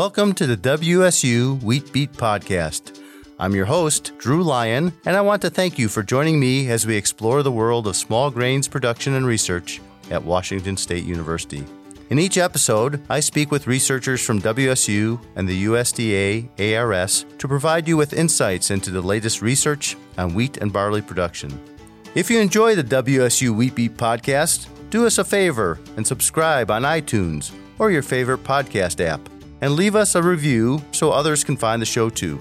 Welcome to the WSU Wheat Beat Podcast. I'm your host, Drew Lyon, and I want to thank you for joining me as we explore the world of small grains production and research at Washington State University. In each episode, I speak with researchers from WSU and the USDA ARS to provide you with insights into the latest research on wheat and barley production. If you enjoy the WSU Wheat Beat podcast, do us a favor and subscribe on iTunes or your favorite podcast app, and leave us a review so others can find the show too.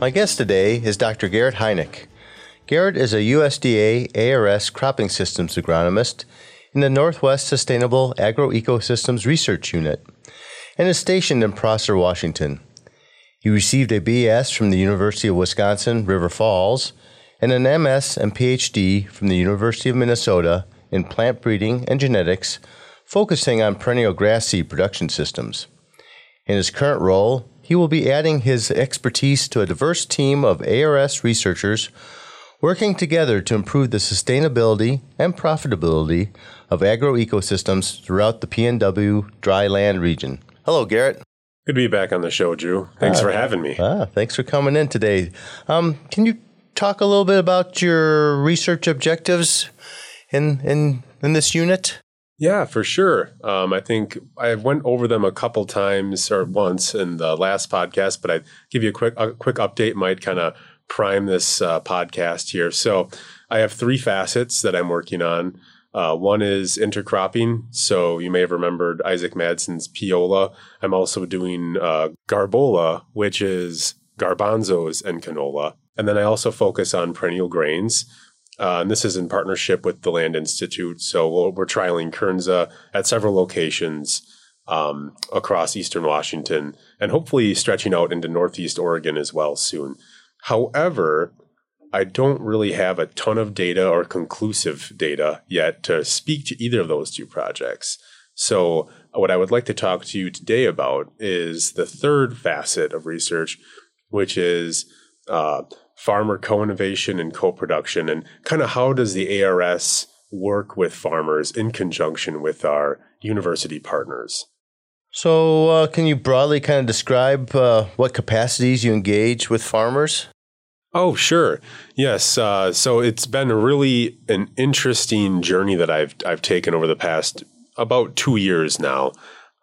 My guest today is Dr. Garett Heineck. Garett is a USDA ARS cropping systems agronomist in the Northwest Sustainable Agroecosystems Research Unit and is stationed in Prosser, Washington. He received a BS from the University of Wisconsin River Falls and an MS and PhD from the University of Minnesota in plant breeding and genetics, focusing on perennial grass seed production systems. In his current role, he will be adding his expertise to a diverse team of ARS researchers working together to improve the sustainability and profitability of agroecosystems throughout the PNW dry land region. Hello, Garett. Good to be back on the show, Drew. Thanks uh, for having me. Ah, thanks for coming in today. Um, can you talk a little bit about your research objectives in in in this unit? Yeah, for sure. Um, I think I went over them a couple times or once in the last podcast, but I give you a quick a quick update. Might kind of prime this uh, podcast here. So I have three facets that I'm working on. Uh, one is intercropping. So you may have remembered Isaac Madsen's Peola. I'm also doing uh, Garbola, which is garbanzos and canola. And then I also focus on perennial grains. Uh, and this is in partnership with the Land Institute. So we're trialing Kernza at several locations um, across Eastern Washington and hopefully stretching out into Northeast Oregon as well soon. However, I don't really have a ton of data or conclusive data yet to speak to either of those two projects. So, what I would like to talk to you today about is the third facet of research, which is uh, farmer co-innovation and co-production and kind of how does the ARS work with farmers in conjunction with our university partners. So, uh, can you broadly kind of describe uh, what capacities you engage with farmers? Oh, sure. Yes. Uh, so it's been really an interesting journey that I've I've taken over the past about two years now.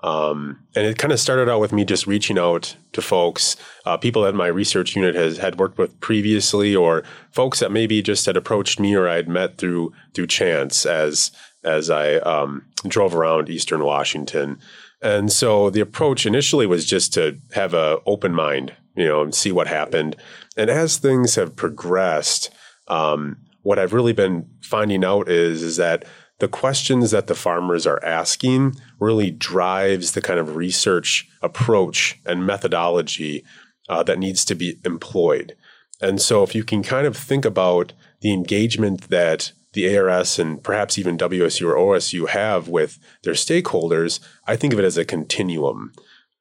Um, and it kind of started out with me just reaching out to folks, uh, people that my research unit has had worked with previously, or folks that maybe just had approached me or I'd met through through chance as as I um, drove around Eastern Washington. And so the approach initially was just to have an open mind, you know, and see what happened. And as things have progressed, um, what I've really been finding out is is that the questions that the farmers are asking really drives the kind of research approach and methodology uh, that needs to be employed. And so, if you can kind of think about the engagement that the ARS and perhaps even WSU or OSU have with their stakeholders, I think of it as a continuum.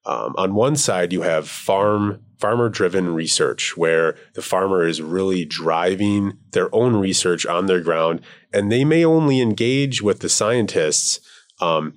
Um, on one side, you have farm farmer driven research where the farmer is really driving their own research on their ground, and they may only engage with the scientists. Um,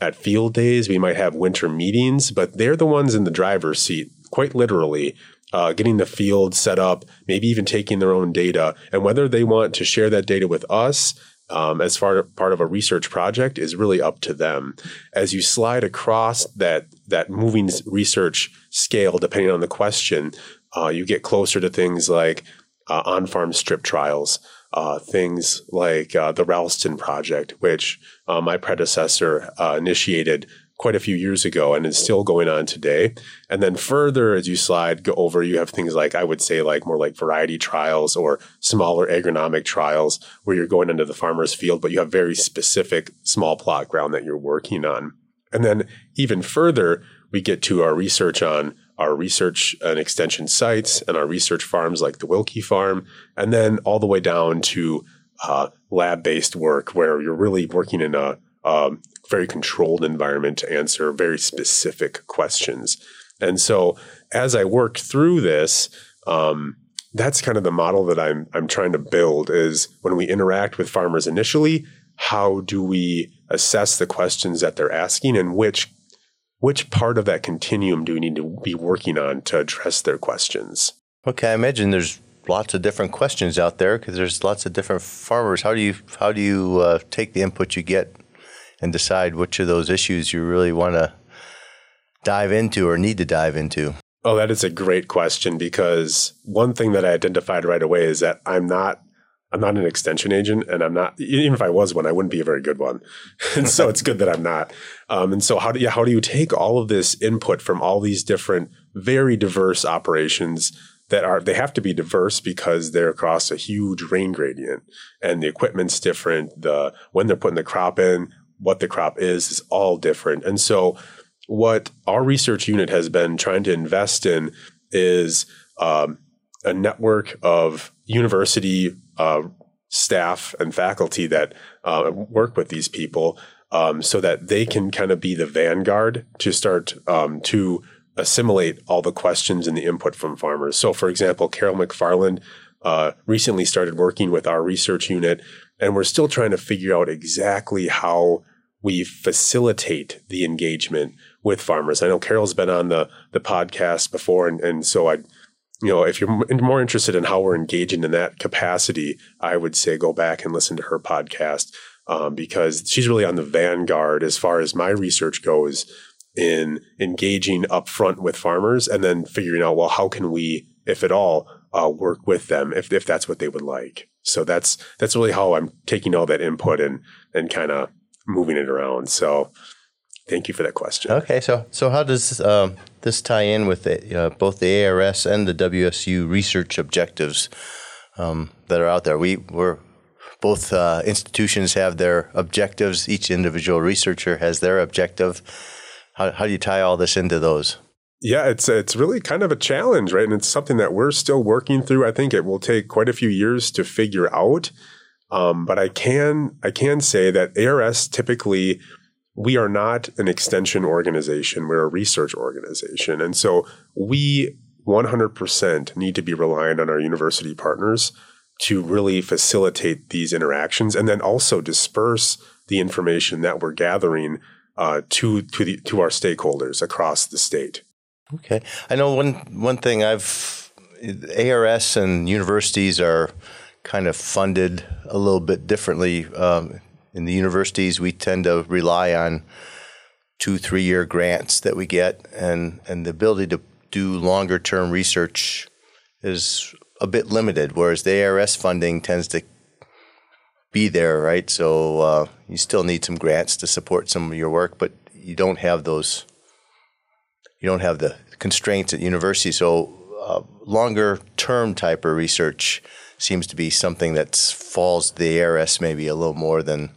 at field days, we might have winter meetings, but they're the ones in the driver's seat, quite literally, uh, getting the field set up, maybe even taking their own data. And whether they want to share that data with us um, as far part of a research project is really up to them. As you slide across that that moving research scale, depending on the question, uh, you get closer to things like uh, on-farm strip trials, uh, things like uh, the Ralston project, which uh, my predecessor uh, initiated quite a few years ago and is still going on today. And then further, as you slide go over, you have things like I would say like more like variety trials or smaller agronomic trials where you're going into the farmer's field, but you have very specific small plot ground that you're working on. And then even further, we get to our research on our research and extension sites and our research farms like the Wilke Farm, and then all the way down to uh, lab based work where you're really working in a um, very controlled environment to answer very specific questions. And so as I work through this, um, that's kind of the model that I'm I'm trying to build is when we interact with farmers initially, how do we assess the questions that they're asking and which which part of that continuum do we need to be working on to address their questions? Okay, I imagine there's lots of different questions out there because there's lots of different farmers. How do you how do you uh, take the input you get and decide which of those issues you really want to dive into or need to dive into? Oh, that is a great question because one thing that I identified right away is that I'm not I'm not an extension agent, and I'm not. Even if I was one, I wouldn't be a very good one. and so it's good that I'm not. Um, and so how do you how do you take all of this input from all these different, very diverse operations that are they have to be diverse because they're across a huge rain gradient, and the equipment's different. The when they're putting the crop in, what the crop is, is all different. And so what our research unit has been trying to invest in is um, a network of university uh, staff and faculty that uh, work with these people um, so that they can kind of be the vanguard to start um, to assimilate all the questions and the input from farmers. So, for example, Carol McFarland uh, recently started working with our research unit, and we're still trying to figure out exactly how we facilitate the engagement with farmers. I know Carol's been on the the podcast before, and, and so I you know, if you're more interested in how we're engaging in that capacity, I would say go back and listen to her podcast um, because she's really on the vanguard as far as my research goes in engaging upfront with farmers and then figuring out, well, how can we, if at all, uh, work with them if, if that's what they would like. So that's that's really how I'm taking all that input and and kind of moving it around. So Thank you for that question. Okay, so so how does um, this tie in with uh, both the ARS and the WSU research objectives um, that are out there? We we're both uh, institutions have their objectives. Each individual researcher has their objective. How, how do you tie all this into those? Yeah, it's it's really kind of a challenge, right? And it's something that we're still working through. I think it will take quite a few years to figure out. Um, but I can I can say that ARS typically we are not an extension organization. We're a research organization. And so we 100% need to be reliant on our university partners to really facilitate these interactions and then also disperse the information that we're gathering uh, to to the to our stakeholders across the state. Okay, I know one one thing I've ARS and universities are kind of funded a little bit differently. Um, in the universities, we tend to rely on two, three year grants that we get, and, and the ability to do longer term research is a bit limited, whereas the ARS funding tends to be there, right? So uh, you still need some grants to support some of your work, but you don't have those, you don't have the constraints at university. So uh, longer term type of research seems to be something that falls the ARS maybe a little more than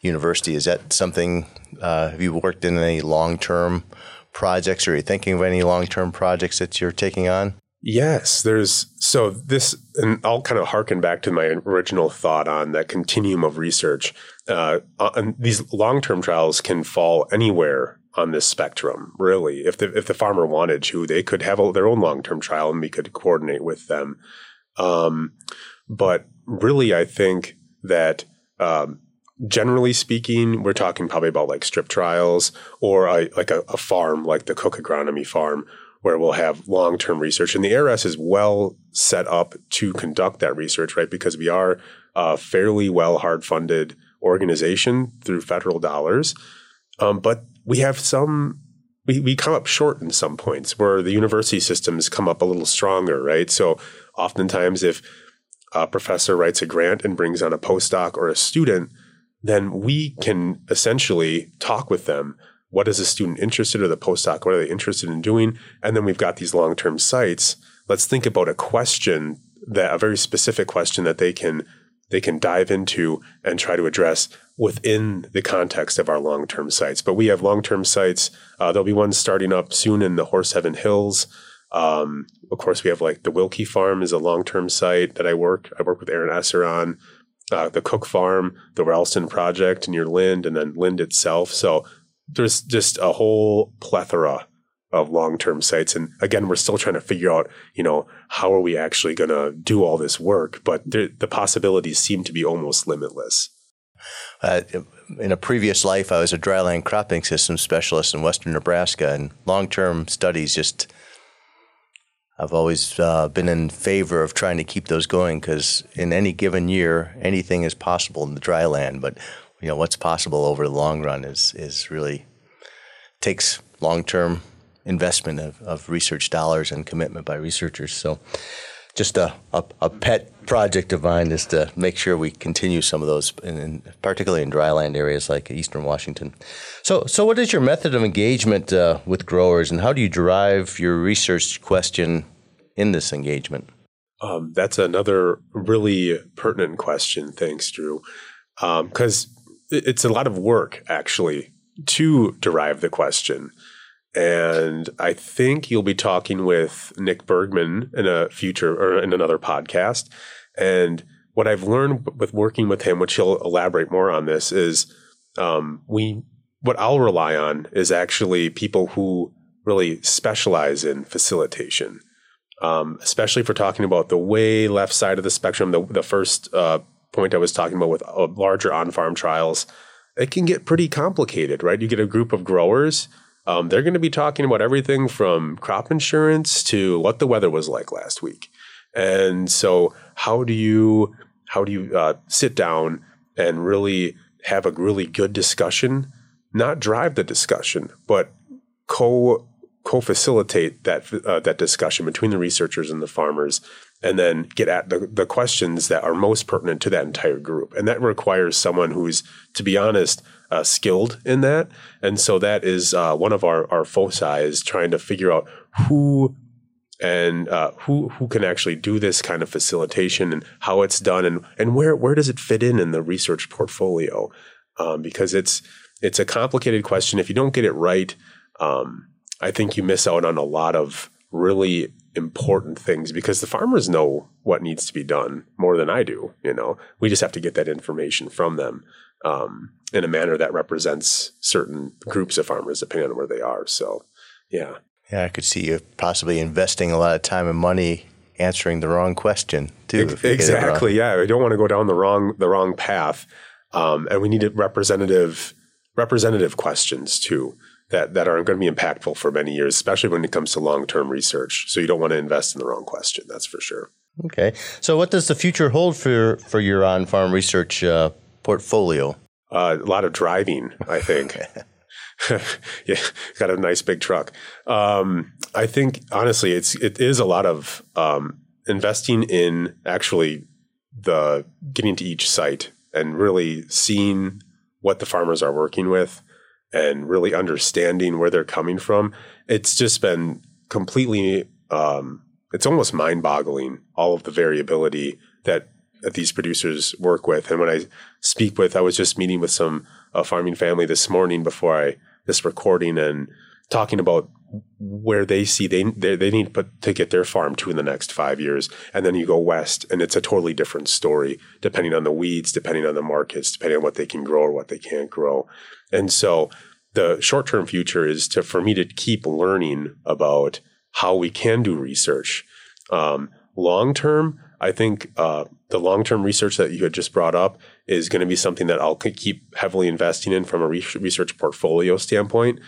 university. Is that something? Uh, have you worked in any long term projects, or are you thinking of any long term projects that you're taking on? Yes, there's so this, and I'll kind of harken back to my original thought on that continuum of research. Uh, and these long term trials can fall anywhere on this spectrum, really. If the if the farmer wanted to, they could have a, their own long term trial, and we could coordinate with them. Um, but really, I think that um, generally speaking, we're talking probably about like strip trials or a, like a, a, farm, like the Cook Agronomy Farm, where we'll have long term research. And the ARS is well set up to conduct that research, right? Because we are a fairly well hard funded organization through federal dollars. Um, but we have some. We, we come up short in some points where the university systems come up a little stronger, right? So oftentimes, if a professor writes a grant and brings on a postdoc or a student, then we can essentially talk with them. What is a student interested or the postdoc? What are they interested in doing? And then we've got these long term sites. Let's think about a question that a very specific question that they can they can dive into and try to address within the context of our long term sites. But we have long term sites. Uh, there'll be one starting up soon in the Horse Heaven Hills. Um, of course, we have like the Wilke Farm is a long term site that I work. I work with Aaron Esser on uh, the Cook Farm, the Ralston Project near Lind, and then Lind itself. So there's just a whole plethora of long-term sites. And again, we're still trying to figure out, you know, how are we actually going to do all this work? But the possibilities seem to be almost limitless. Uh, in a previous life, I was a dryland cropping system specialist in western Nebraska, and long term studies just. I've always uh, been in favor of trying to keep those going because in any given year, anything is possible in the dry land. But you know what's possible over the long run is is really takes long term investment of, of research dollars and commitment by researchers. So just a, a, a, pet project of mine is to make sure we continue some of those, in, in, particularly in dryland areas like Eastern Washington. So, so what is your method of engagement uh, with growers, and how do you drive your research question in this engagement? Um, that's another really pertinent question. Thanks, Drew. Because um, it's a lot of work actually to derive the question. And I think you'll be talking with Nick Bergman in a future or in another podcast. And what I've learned with working with him, which he'll elaborate more on this, is um, we what I'll rely on is actually people who really specialize in facilitation, um, especially for talking about the way left side of the spectrum. The, the first uh, point I was talking about with uh, larger on farm trials, it can get pretty complicated, right? You get a group of growers um, they're going to be talking about everything from crop insurance to what the weather was like last week. And so, how do you how do you uh, sit down and really have a really good discussion? Not drive the discussion, but co co facilitate that uh, that discussion between the researchers and the farmers, and then get at the, the questions that are most pertinent to that entire group. And that requires someone who's, to be honest, uh, skilled in that. And so that is uh, one of our, our foci is trying to figure out who and uh, who who can actually do this kind of facilitation and how it's done and and where where does it fit in in the research portfolio um, because it's it's a complicated question if you don't get it right um, I think you miss out on a lot of really important things because the farmers know what needs to be done more than I do you know we just have to get that information from them um, in a manner that represents certain groups of farmers, depending on where they are. So, yeah. Yeah, I could see you possibly investing a lot of time and money answering the wrong question too. exactly. Yeah, we don't want to go down the wrong the wrong path, um, and we need representative representative questions too that that are going to be impactful for many years, especially when it comes to long term research. So you don't want to invest in the wrong question. That's for sure. Okay. So what does the future hold for for your on farm research uh, portfolio? Uh, a lot of driving, I think. yeah, got a nice big truck. Um, I think honestly, it's it is a lot of um, investing in actually the getting to each site and really seeing what the farmers are working with and really understanding where they're coming from. It's just been completely. Um, it's almost mind-boggling all of the variability that that these producers work with. And when I speak with, I was just meeting with some uh, farming family this morning before I this recording and talking about where they see they they, they need to, put, to get their farm to in the next five years, and then you go west, and it's a totally different story depending on the weeds, depending on the markets, depending on what they can grow or what they can't grow, and so the short term future is to for me to keep learning about how we can do research. Um, long term, I think uh, the long term research that you had just brought up is going to be something that I'll keep heavily investing in from a research portfolio standpoint.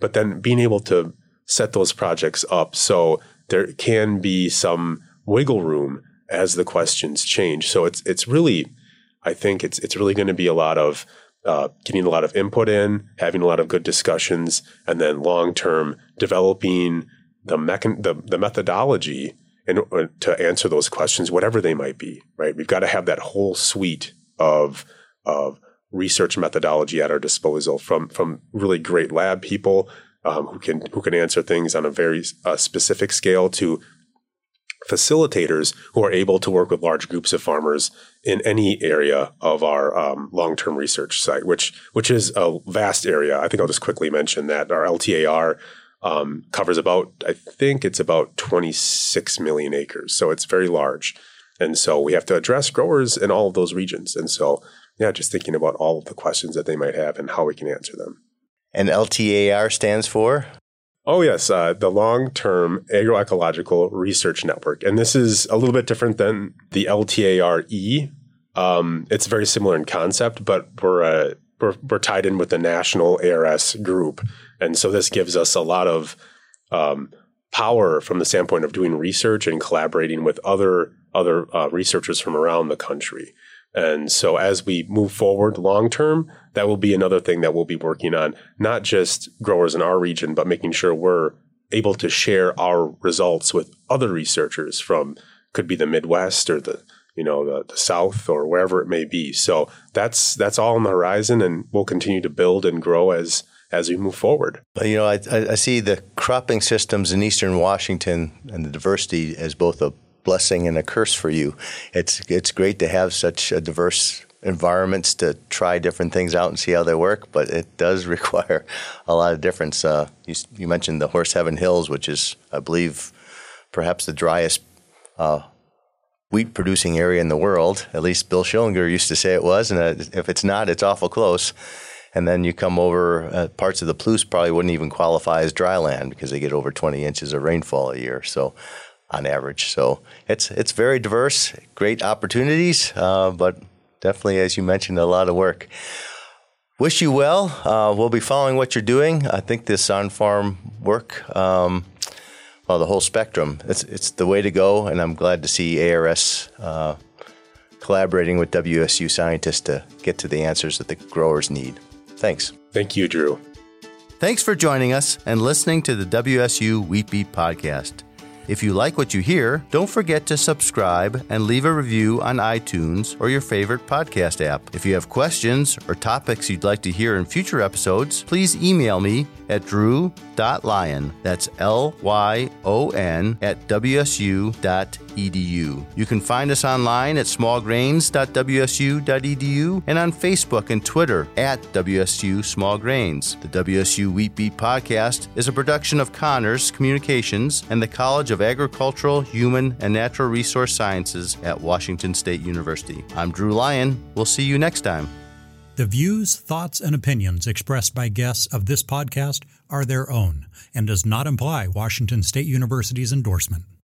But then being able to set those projects up so there can be some wiggle room as the questions change. So it's it's really, I think it's it's really going to be a lot of uh, getting a lot of input in, having a lot of good discussions, and then long term developing the, mechan- the the methodology in, uh, to answer those questions, whatever they might be, right? We've got to have that whole suite of, of research methodology at our disposal from, from really great lab people um, who can, who can answer things on a very uh, specific scale to facilitators who are able to work with large groups of farmers in any area of our um, long-term research site, which which is a vast area. I think I'll just quickly mention that our LTAR um, covers about, I think it's about 26 million acres. So it's very large. And so we have to address growers in all of those regions. And so, yeah, just thinking about all of the questions that they might have and how we can answer them. And LTAR stands for? Oh, yes, uh, the Long Term Agroecological Research Network. And this is a little bit different than the LTARE Um, it's very similar in concept, but we're, uh, we're, we're tied in with the national ARS group, and so this gives us a lot of um, power from the standpoint of doing research and collaborating with other other uh, researchers from around the country. And so as we move forward long term, that will be another thing that we'll be working on, not just growers in our region, but making sure we're able to share our results with other researchers from could be the Midwest or the you know the, the South or wherever it may be. So that's that's all on the horizon, and we'll continue to build and grow as as we move forward. You know, I, I see the cropping systems in eastern Washington and the diversity as both a blessing and a curse for you. It's it's great to have such a diverse environments to try different things out and see how they work, but it does require a lot of difference. Uh, you, you, mentioned the Horse Heaven Hills, which is, I believe, perhaps the driest uh, wheat producing area in the world. At least Bill Schillinger used to say it was, and uh, if it's not, it's awful close. And then you come over uh, parts of the Palouse probably wouldn't even qualify as dry land because they get over 20 inches of rainfall a year. So on average, so it's it's very diverse, great opportunities, uh, but definitely, as you mentioned, a lot of work. Wish you well. Uh, we'll be following what you're doing. I think this on farm work, um, well, the whole spectrum, it's, it's the way to go. And I'm glad to see ARS uh, collaborating with WSU scientists to get to the answers that the growers need. Thanks. Thank you, Drew. Thanks for joining us and listening to the WSU Wheat Beat podcast. If you like what you hear, don't forget to subscribe and leave a review on iTunes or your favorite podcast app. If you have questions or topics you'd like to hear in future episodes, please email me at drew.lyon, that's L Y O N, at wsu.edu. You can find us online at smallgrains.wsu.edu and on Facebook and Twitter at WSU Small Grains. The WSU Wheat Beat podcast is a production of Connors Communications and the College of Agricultural, Human, and Natural Resource Sciences at Washington State University. I'm Drew Lyon. We'll see you next time. The views, thoughts, and opinions expressed by guests of this podcast are their own and does not imply Washington State University's endorsement.